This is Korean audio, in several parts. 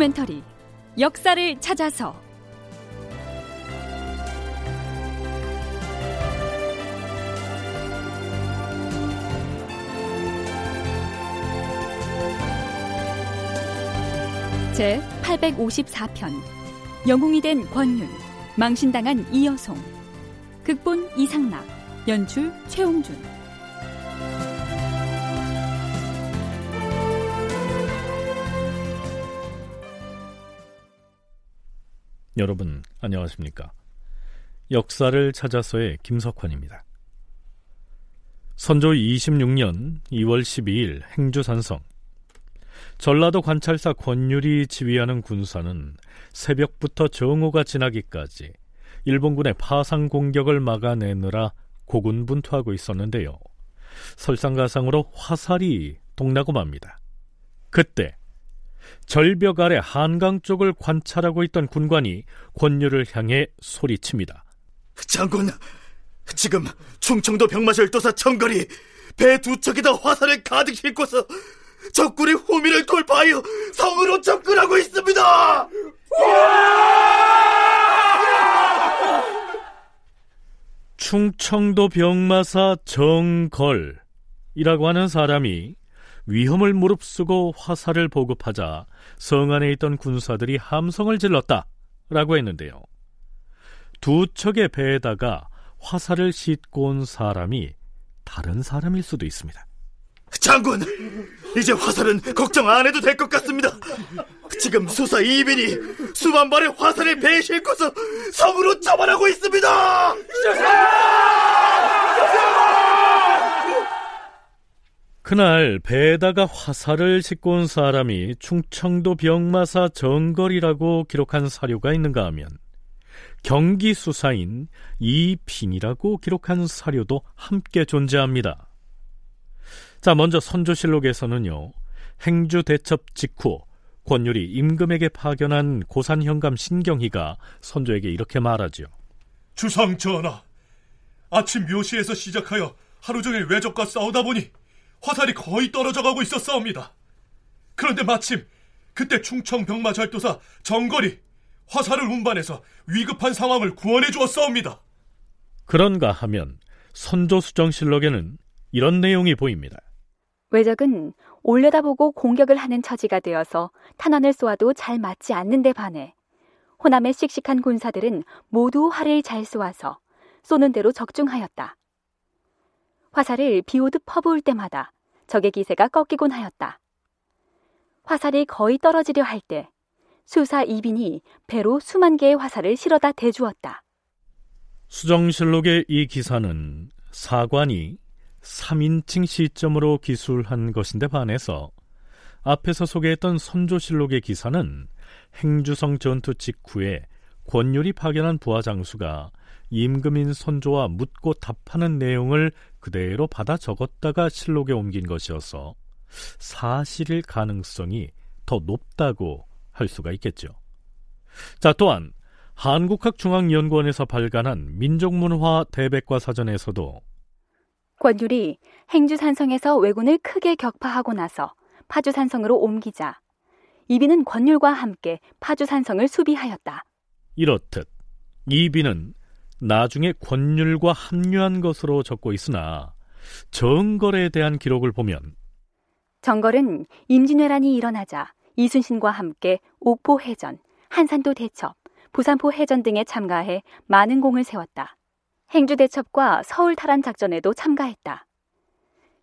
다큐멘터리 역사를 찾아서. 제 854편 영웅이 된 권윤 망신당한 이여송. 극본 이상락 연출 최홍준 여러분 안녕하십니까? 역사를 찾아서의 김석환입니다. 선조 26년 2월 12일 행주산성 전라도 관찰사 권율이 지휘하는 군사는 새벽부터 정오가 지나기까지 일본군의 파상 공격을 막아내느라 고군분투하고 있었는데요. 설상가상으로 화살이 동나고 맙니다. 그때 절벽 아래 한강 쪽을 관찰하고 있던 군관이 권율을 향해 소리칩니다. 장군, 지금 충청도 병마절도사 청거리 배 두 척에다 화살을 가득 싣고서 적군의 호미를 돌파하여 성으로 접근하고 있습니다. 충청도 병마사 정걸이라고 하는 사람이 위험을 무릅쓰고 화살을 보급하자 성 안에 있던 군사들이 함성을 질렀다 라고 했는데요. 두 척의 배에다가 화살을 싣고 온 사람이 다른 사람일 수도 있습니다. 장군, 이제 화살은 걱정 안 해도 될 것 같습니다. 지금 수사 이빈이 수만 발의 화살을 배에 싣고서 성으로 접어나고 있습니다. 그날 배에다가 화살을 싣고 온 사람이 충청도 병마사 정거리라고 기록한 사료가 있는가 하면 경기 수사인 이빈이라고 기록한 사료도 함께 존재합니다. 자, 먼저 선조실록에서는요. 행주 대첩 직후 권율이 임금에게 파견한 고산 현감 신경희가 선조에게 이렇게 말하지요. 주상 전하, 아침 묘시에서 시작하여 하루 종일 외적과 싸우다 보니 화살이 거의 떨어져 가고 있었사옵니다. 그런데 마침 그때 충청 병마 절도사 정거리 화살을 운반해서 위급한 상황을 구원해 주었사옵니다. 그런가 하면 선조수정실록에는 이런 내용이 보입니다. 외적은 올려다보고 공격을 하는 처지가 되어서 탄환을 쏘아도 잘 맞지 않는 데 반해 호남의 씩씩한 군사들은 모두 활을 잘 쏘아서 쏘는 대로 적중하였다. 화살을 비오듯 퍼부을 때마다 적의 기세가 꺾이곤 하였다. 화살이 거의 떨어지려 할 때 수사 이빈이 배로 수만 개의 화살을 실어다 대주었다. 수정실록의 이 기사는 사관이 3인칭 시점으로 기술한 것인데 반해서 앞에서 소개했던 선조실록의 기사는 행주성 전투 직후에 권율이 파견한 부하장수가 임금인 선조와 묻고 답하는 내용을 그대로 받아 적었다가 실록에 옮긴 것이어서 사실일 가능성이 더 높다고 할 수가 있겠죠. 자, 또한 한국학중앙연구원에서 발간한 민족문화 대백과 사전에서도 권율이 행주산성에서 왜군을 크게 격파하고 나서 파주산성으로 옮기자 이비는 권율과 함께 파주산성을 수비하였다. 이렇듯 이비는 나중에 권율과 합류한 것으로 적고 있으나 정걸에 대한 기록을 보면 정걸은 임진왜란이 일어나자 이순신과 함께 옥포 해전, 한산도 대첩, 부산포 해전 등에 참가해 많은 공을 세웠다. 행주 대첩과 서울 탈환 작전에도 참가했다.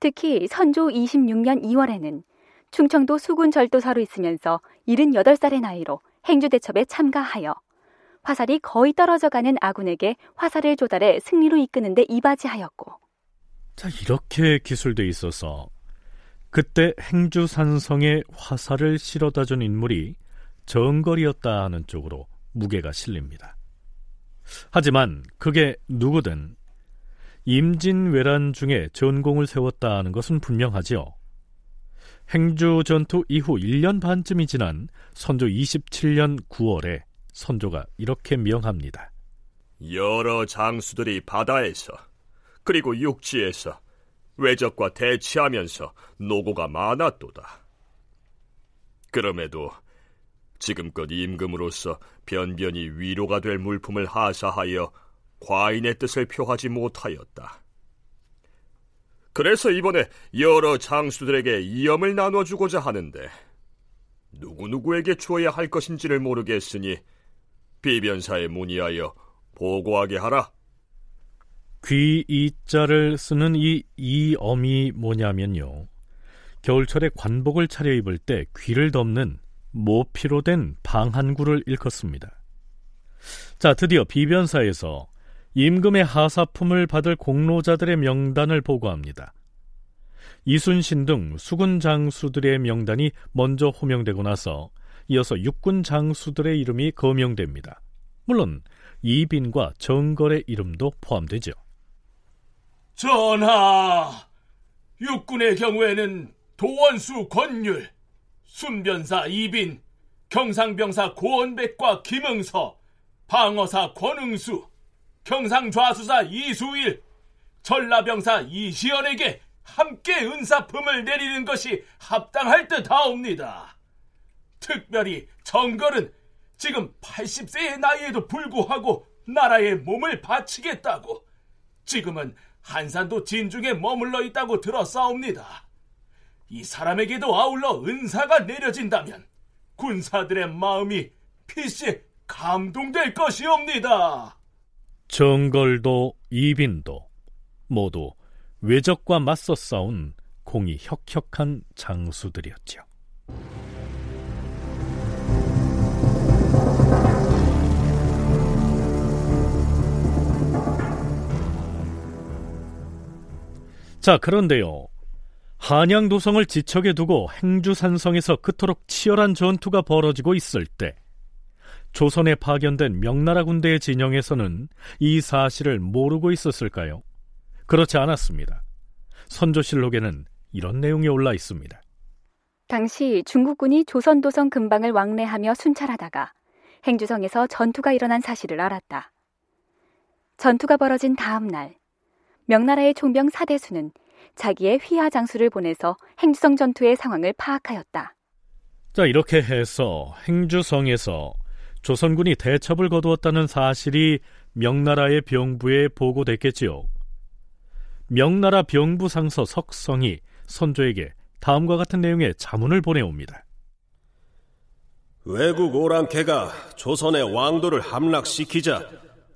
특히 선조 26년 2월에는 충청도 수군 절도사로 있으면서 78살의 나이로 행주 대첩에 참가하여 화살이 거의 떨어져가는 아군에게 화살을 조달해 승리로 이끄는 데 이바지하였고. 자 이렇게 기술돼 있어서 그때 행주산성에 화살을 실어다 준 인물이 정거리였다 하는 쪽으로 무게가 실립니다. 하지만 그게 누구든 임진왜란 중에 전공을 세웠다 하는 것은 분명하지요. 행주 전투 이후 1년 반쯤이 지난 선조 27년 9월에 선조가 이렇게 명합니다. 여러 장수들이 바다에서 그리고 육지에서 외적과 대치하면서 노고가 많았도다. 그럼에도 지금껏 임금으로서 변변히 위로가 될 물품을 하사하여 과인의 뜻을 표하지 못하였다. 그래서 이번에 여러 장수들에게 이염을 나눠주고자 하는데 누구누구에게 주어야 할 것인지를 모르겠으니 비변사에 문의하여 보고하게 하라. 귀 이자를 쓰는 이 이엄이 뭐냐면요. 겨울철에 관복을 차려입을 때 귀를 덮는 모피로 된 방한구를 일컫습니다. 자, 드디어 비변사에서 임금의 하사품을 받을 공로자들의 명단을 보고합니다. 이순신 등 수군 장수들의 명단이 먼저 호명되고 나서 이어서 육군 장수들의 이름이 거명됩니다. 물론 이빈과 정걸의 이름도 포함되죠. 전하, 육군의 경우에는 도원수 권율, 순변사 이빈, 경상병사 고원백과 김응서, 방어사 권응수, 경상좌수사 이수일, 전라병사 이시연에게 함께 은사품을 내리는 것이 합당할 듯하옵니다. 특별히 정걸은 지금 80세의 나이에도 불구하고 나라에 몸을 바치겠다고 지금은 한산도 진중에 머물러 있다고 들었사옵니다. 이 사람에게도 아울러 은사가 내려진다면 군사들의 마음이 필시 감동될 것이옵니다. 정걸도 이빈도 모두 외적과 맞서 싸운 공이 혁혁한 장수들이었죠. 자, 그런데요. 한양도성을 지척에 두고 행주산성에서 그토록 치열한 전투가 벌어지고 있을 때 조선에 파견된 명나라 군대의 진영에서는 이 사실을 모르고 있었을까요? 그렇지 않았습니다. 선조실록에는 이런 내용이 올라 있습니다. 당시 중국군이 조선도성 근방을 왕래하며 순찰하다가 행주성에서 전투가 일어난 사실을 알았다. 전투가 벌어진 다음 날 명나라의 총병 사대수는 자기의 휘하 장수를 보내서 행주성 전투의 상황을 파악하였다. 자, 이렇게 해서 행주성에서 조선군이 대첩을 거두었다는 사실이 명나라의 병부에 보고됐겠지요. 명나라 병부 상서 석성이 선조에게 다음과 같은 내용의 자문을 보내옵니다. 외국 오랑캐가 조선의 왕도를 함락시키자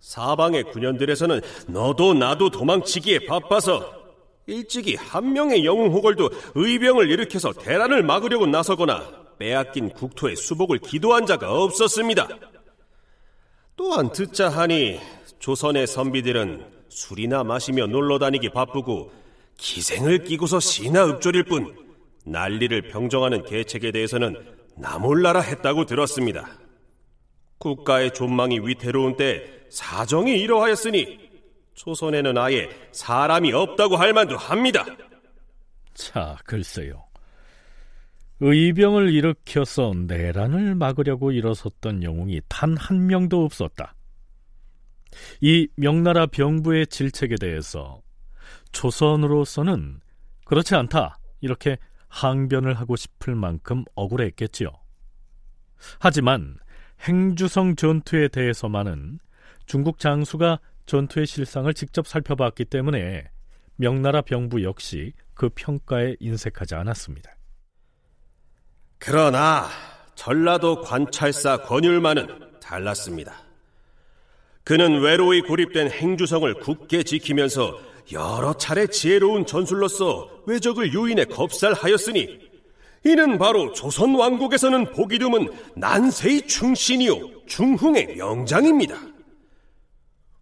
사방의 군현들에서는 너도 나도 도망치기에 바빠서 일찍이 한 명의 영웅 호걸도 의병을 일으켜서 대란을 막으려고 나서거나 빼앗긴 국토의 수복을 기도한 자가 없었습니다. 또한 듣자 하니 조선의 선비들은 술이나 마시며 놀러 다니기 바쁘고 기생을 끼고서 시나 읍조릴 뿐 난리를 평정하는 계책에 대해서는 나몰라라 했다고 들었습니다. 국가의 존망이 위태로운 때 사정이 이러하였으니 조선에는 아예 사람이 없다고 할 만도 합니다. 자, 글쎄요. 의병을 일으켜서 내란을 막으려고 일어섰던 영웅이 단 한 명도 없었다. 이 명나라 병부의 질책에 대해서 조선으로서는 그렇지 않다. 이렇게 항변을 하고 싶을 만큼 억울했겠지요. 하지만 행주성 전투에 대해서만은 중국 장수가 전투의 실상을 직접 살펴봤기 때문에 명나라 병부 역시 그 평가에 인색하지 않았습니다. 그러나 전라도 관찰사 권율만은 달랐습니다. 그는 외로이 고립된 행주성을 굳게 지키면서 여러 차례 지혜로운 전술로서 외적을 유인해 겁살하였으니 이는 바로 조선 왕국에서는 보기 드문 난세의 충신이요 중흥의 명장입니다.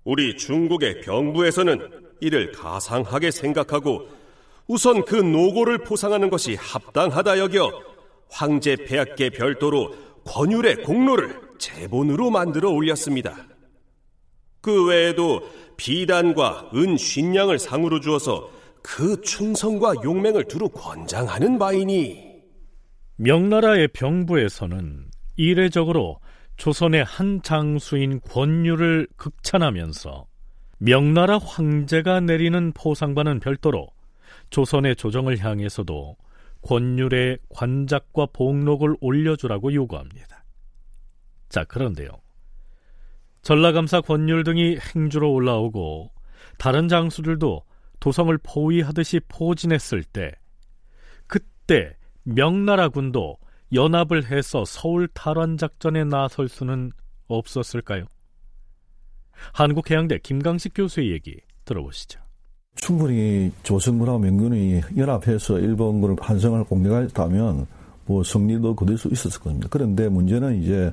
우리 중국의 병부에서는 이를 가상하게 생각하고 우선 그 노고를 포상하는 것이 합당하다 여겨 황제 폐하께 별도로 권율의 공로를 제본으로 만들어 올렸습니다. 그 외에도 비단과 은 쉰냥을 상으로 주어서 그 충성과 용맹을 두루 권장하는 바이니 명나라의 병부에서는 이례적으로 조선의 한 장수인 권유를 극찬하면서 명나라 황제가 내리는 포상과는 별도로 조선의 조정을 향해서도 권율의 관작과 복록을 올려주라고 요구합니다. 자, 그런데요. 전라감사 권율 등이 행주로 올라오고 다른 장수들도 도성을 포위하듯이 포진했을 때 그때 명나라군도 연합을 해서 서울 탈환 작전에 나설 수는 없었을까요? 한국해양대 김강식 교수의 얘기 들어보시죠. 충분히 조선군하고 명군이 연합해서 일본군을 반성을 공격했다면 뭐 승리도 거둘 수 있었을 겁니다. 그런데 문제는 이제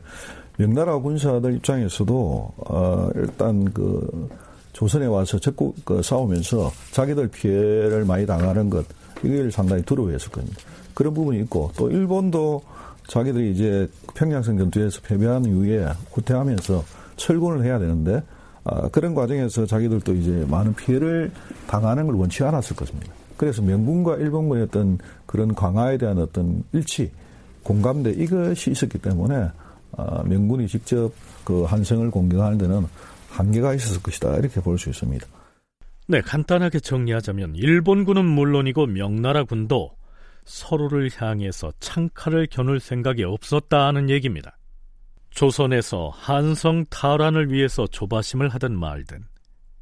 명나라 군사들 입장에서도 어 일단 그 조선에 와서 적국 그 싸우면서 자기들 피해를 많이 당하는 것 이걸 상당히 두려워했을 겁니다. 그런 부분이 있고 또 일본도 자기들이 이제 평양성 전투에서 패배한 이후에 후퇴하면서 철군을 해야 되는데 아, 그런 과정에서 자기들도 이제 많은 피해를 당하는 걸 원치 않았을 것입니다. 그래서 명군과 일본군의 어떤 그런 강화에 대한 어떤 일치, 공감대 이것이 있었기 때문에 아, 명군이 직접 그 한성을 공격하는 데는 한계가 있었을 것이다 이렇게 볼 수 있습니다. 네, 간단하게 정리하자면 일본군은 물론이고 명나라 군도 서로를 향해서 창칼을 겨눌 생각이 없었다는 얘기입니다. 조선에서 한성 탈환을 위해서 조바심을 하든 말든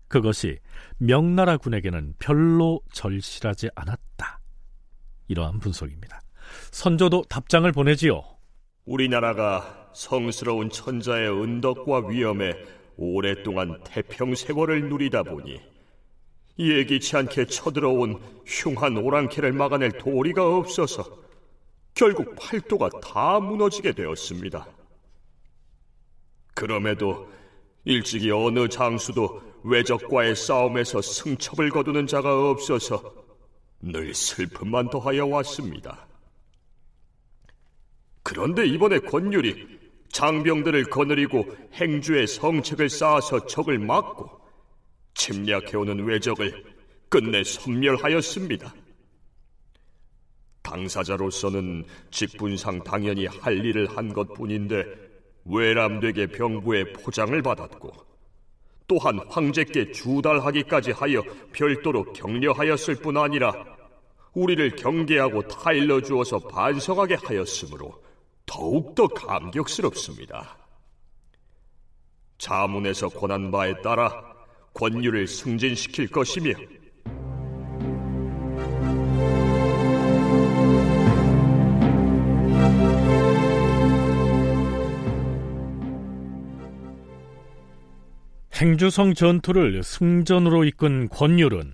그것이 명나라 군에게는 별로 절실하지 않았다. 이러한 분석입니다. 선조도 답장을 보내지요. 우리나라가 성스러운 천자의 은덕과 위엄에 오랫동안 태평세월을 누리다 보니 예기치 않게 쳐들어온 흉한 오랑캐를 막아낼 도리가 없어서 결국 팔도가 다 무너지게 되었습니다. 그럼에도 일찍이 어느 장수도 외적과의 싸움에서 승첩을 거두는 자가 없어서 늘 슬픔만 더하여 왔습니다. 그런데 이번에 권율이 장병들을 거느리고 행주의 성책을 쌓아서 적을 막고 침략해오는 외적을 끝내 섬멸하였습니다. 당사자로서는 직분상 당연히 할 일을 한 것 뿐인데 외람되게 병부의 포장을 받았고 또한 황제께 주달하기까지 하여 별도로 격려하였을 뿐 아니라 우리를 경계하고 타일러 주어서 반성하게 하였으므로 더욱더 감격스럽습니다. 자문에서 권한 바에 따라 권유를 승진시킬 것이며 행주성 전투를 승전으로 이끈 권율은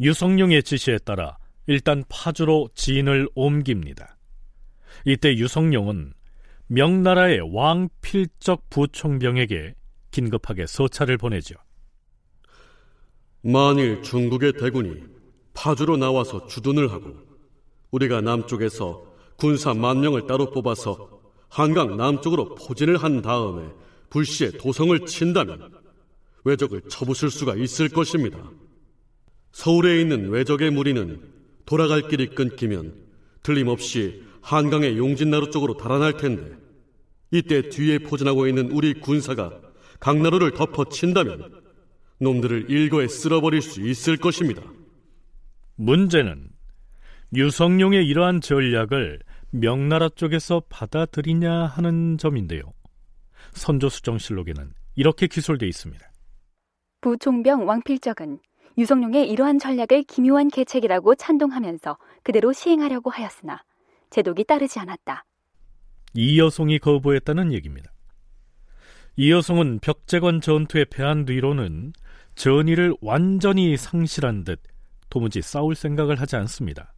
유성룡의 지시에 따라 일단 파주로 진을 옮깁니다. 이때 유성룡은 명나라의 왕필적 부총병에게 긴급하게 서찰을 보내죠. 만일 중국의 대군이 파주로 나와서 주둔을 하고 우리가 남쪽에서 군사 만 명을 따로 뽑아서 한강 남쪽으로 포진을 한 다음에 불시에 도성을 친다면 외적을 쳐부술 수가 있을 것입니다. 서울에 있는 외적의 무리는 돌아갈 길이 끊기면 틀림없이 한강의 용진나루 쪽으로 달아날 텐데 이때 뒤에 포진하고 있는 우리 군사가 강나루를 덮어친다면 놈들을 일거에 쓸어버릴 수 있을 것입니다. 문제는 유성룡의 이러한 전략을 명나라 쪽에서 받아들이냐 하는 점인데요. 선조수정실록에는 이렇게 기술되어 있습니다. 부총병 왕필적은 유성룡의 이러한 전략을 기묘한 계책이라고 찬동하면서 그대로 시행하려고 하였으나 제독이 따르지 않았다. 이여송이 거부했다는 얘기입니다. 이여송은 벽제관 전투에 패한 뒤로는 전의를 완전히 상실한 듯 도무지 싸울 생각을 하지 않습니다.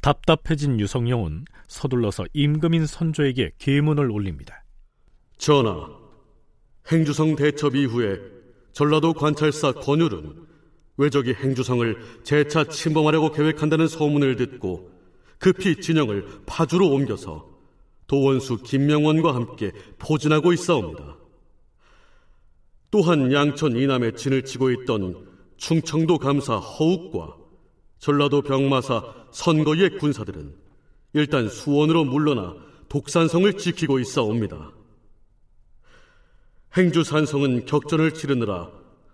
답답해진 유성룡은 서둘러서 임금인 선조에게 계문을 올립니다. 전하, 행주성 대첩 이후에 전라도 관찰사 권율은 외적이 행주성을 재차 침범하려고 계획한다는 소문을 듣고 급히 진영을 파주로 옮겨서 도원수 김명원과 함께 포진하고 있사옵니다. 또한 양천 이남에 진을 치고 있던 충청도 감사 허욱과 전라도 병마사 선거의 군사들은 일단 수원으로 물러나 독산성을 지키고 있사옵니다. 행주산성은 격전을 치르느라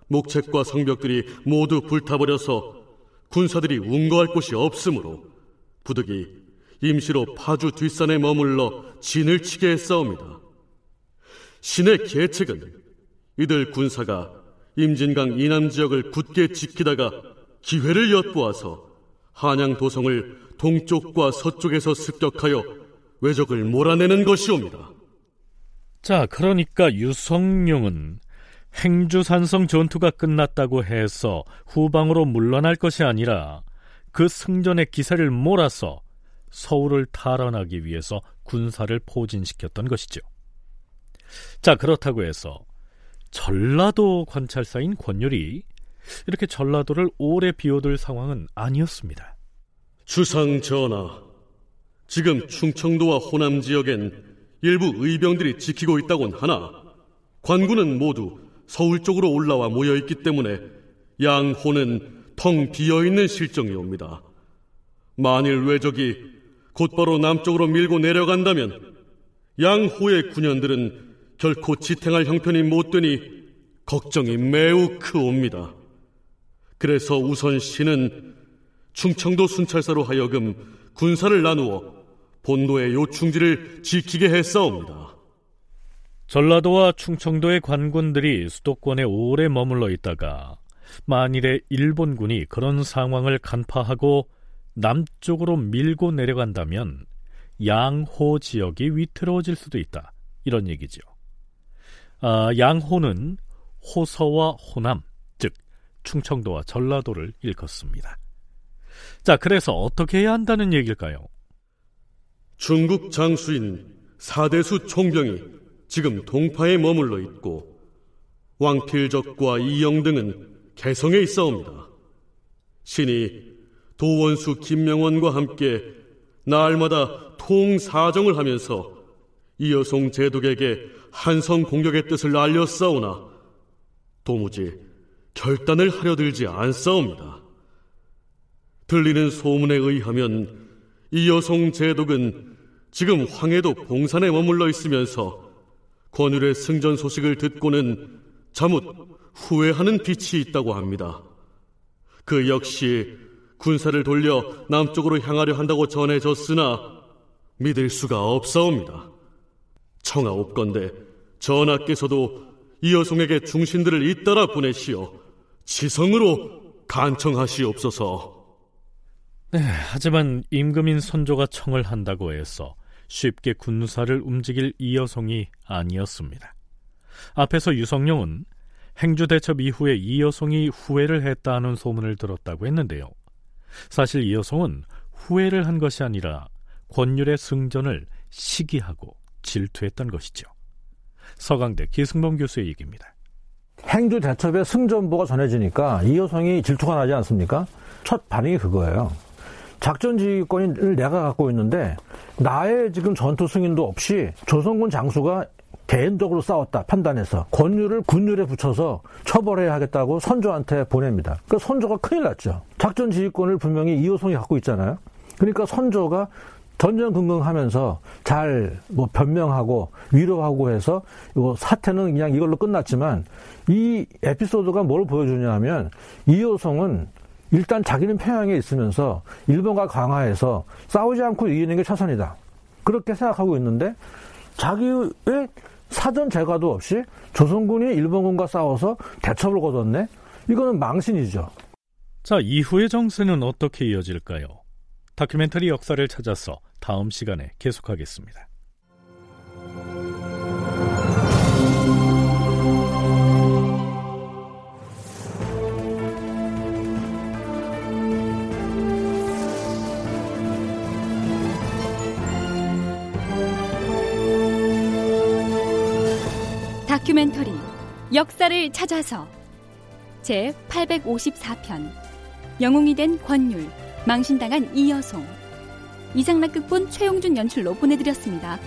목책과 성벽들이 모두 불타버려서 군사들이 운거할 곳이 없으므로 부득이 임시로 파주 뒷산에 머물러 진을 치게 했사옵니다. 신의 계책은 이들 군사가 임진강 이남 지역을 굳게 지키다가 기회를 엿보아서 한양 도성을 동쪽과 서쪽에서 습격하여 왜적을 몰아내는 것이옵니다. 자, 그러니까 유성룡은 행주산성 전투가 끝났다고 해서 후방으로 물러날 것이 아니라 그 승전의 기세를 몰아서 서울을 탈환하기 위해서 군사를 포진시켰던 것이죠. 자, 그렇다고 해서 전라도 관찰사인 권율이 이렇게 전라도를 오래 비워둘 상황은 아니었습니다. 주상 전하, 지금 충청도와 호남 지역엔 일부 의병들이 지키고 있다곤 하나 관군은 모두 서울 쪽으로 올라와 모여 있기 때문에 양호는 텅 비어 있는 실정이옵니다. 만일 외적이 곧바로 남쪽으로 밀고 내려간다면 양호의 군현들은 결코 지탱할 형편이 못 되니 걱정이 매우 크옵니다. 그래서 우선 신은 충청도 순찰사로 하여금 군사를 나누어 본도의 요충지를 지키게 했사옵니다. 전라도와 충청도의 관군들이 수도권에 오래 머물러 있다가 만일에 일본군이 그런 상황을 간파하고 남쪽으로 밀고 내려간다면 양호 지역이 위태로워질 수도 있다. 이런 얘기죠. 아, 양호는 호서와 호남, 즉 충청도와 전라도를 일컫습니다. 자, 그래서 어떻게 해야 한다는 얘기일까요? 중국 장수인 사대수 총병이 지금 동파에 머물러 있고 왕필적과 이영 등은 개성에 있사옵니다. 신이 도원수 김명원과 함께 날마다 통사정을 하면서 이여송 제독에게 한성 공격의 뜻을 알렸사오나 도무지 결단을 하려 들지 않사옵니다. 들리는 소문에 의하면 이여송 제독은 지금 황해도 봉산에 머물러 있으면서 권율의 승전 소식을 듣고는 자뭇 후회하는 빛이 있다고 합니다. 그 역시 군사를 돌려 남쪽으로 향하려 한다고 전해졌으나 믿을 수가 없사옵니다. 청하옵건대 전하께서도 이 여성에게 중신들을 잇따라 보내시어 지성으로 간청하시옵소서. 네, 하지만 임금인 선조가 청을 한다고 해서 쉽게 군사를 움직일 이 여성이 아니었습니다. 앞에서 유성룡은 행주 대첩 이후에 이 여성이 후회를 했다는 소문을 들었다고 했는데요. 사실 이 여성은 후회를 한 것이 아니라 권율의 승전을 시기하고 질투했던 것이죠. 서강대 기승범 교수의 얘기입니다. 행주 대첩의 승전보가 전해지니까 이 여성이 질투가 나지 않습니까? 첫 반응이 그거예요. 작전 지휘권을 내가 갖고 있는데 나의 지금 전투 승인도 없이 조선군 장수가 개인적으로 싸웠다 판단해서 권율을 군율에 붙여서 처벌해야 하겠다고 선조한테 보냅니다. 그 선조가 큰일 났죠. 작전 지휘권을 분명히 이호성이 갖고 있잖아요. 그러니까 선조가 전전긍긍하면서 잘 뭐 변명하고 위로하고 해서 이거 사태는 그냥 이걸로 끝났지만 이 에피소드가 뭘 보여주냐 하면 이호성은 일단 자기는 평양에 있으면서 일본과 강화해서 싸우지 않고 이기는 게 최선이다. 그렇게 생각하고 있는데 자기의 사전 제과도 없이 조선군이 일본군과 싸워서 대첩을 거뒀네? 이거는 망신이죠. 자, 이후의 정세는 어떻게 이어질까요? 다큐멘터리 역사를 찾아서 다음 시간에 계속하겠습니다. 다큐멘터리 역사를 찾아서 제 854편 영웅이 된 권율 망신당한 이여송 이상락 극본 최용준 연출로 보내드렸습니다.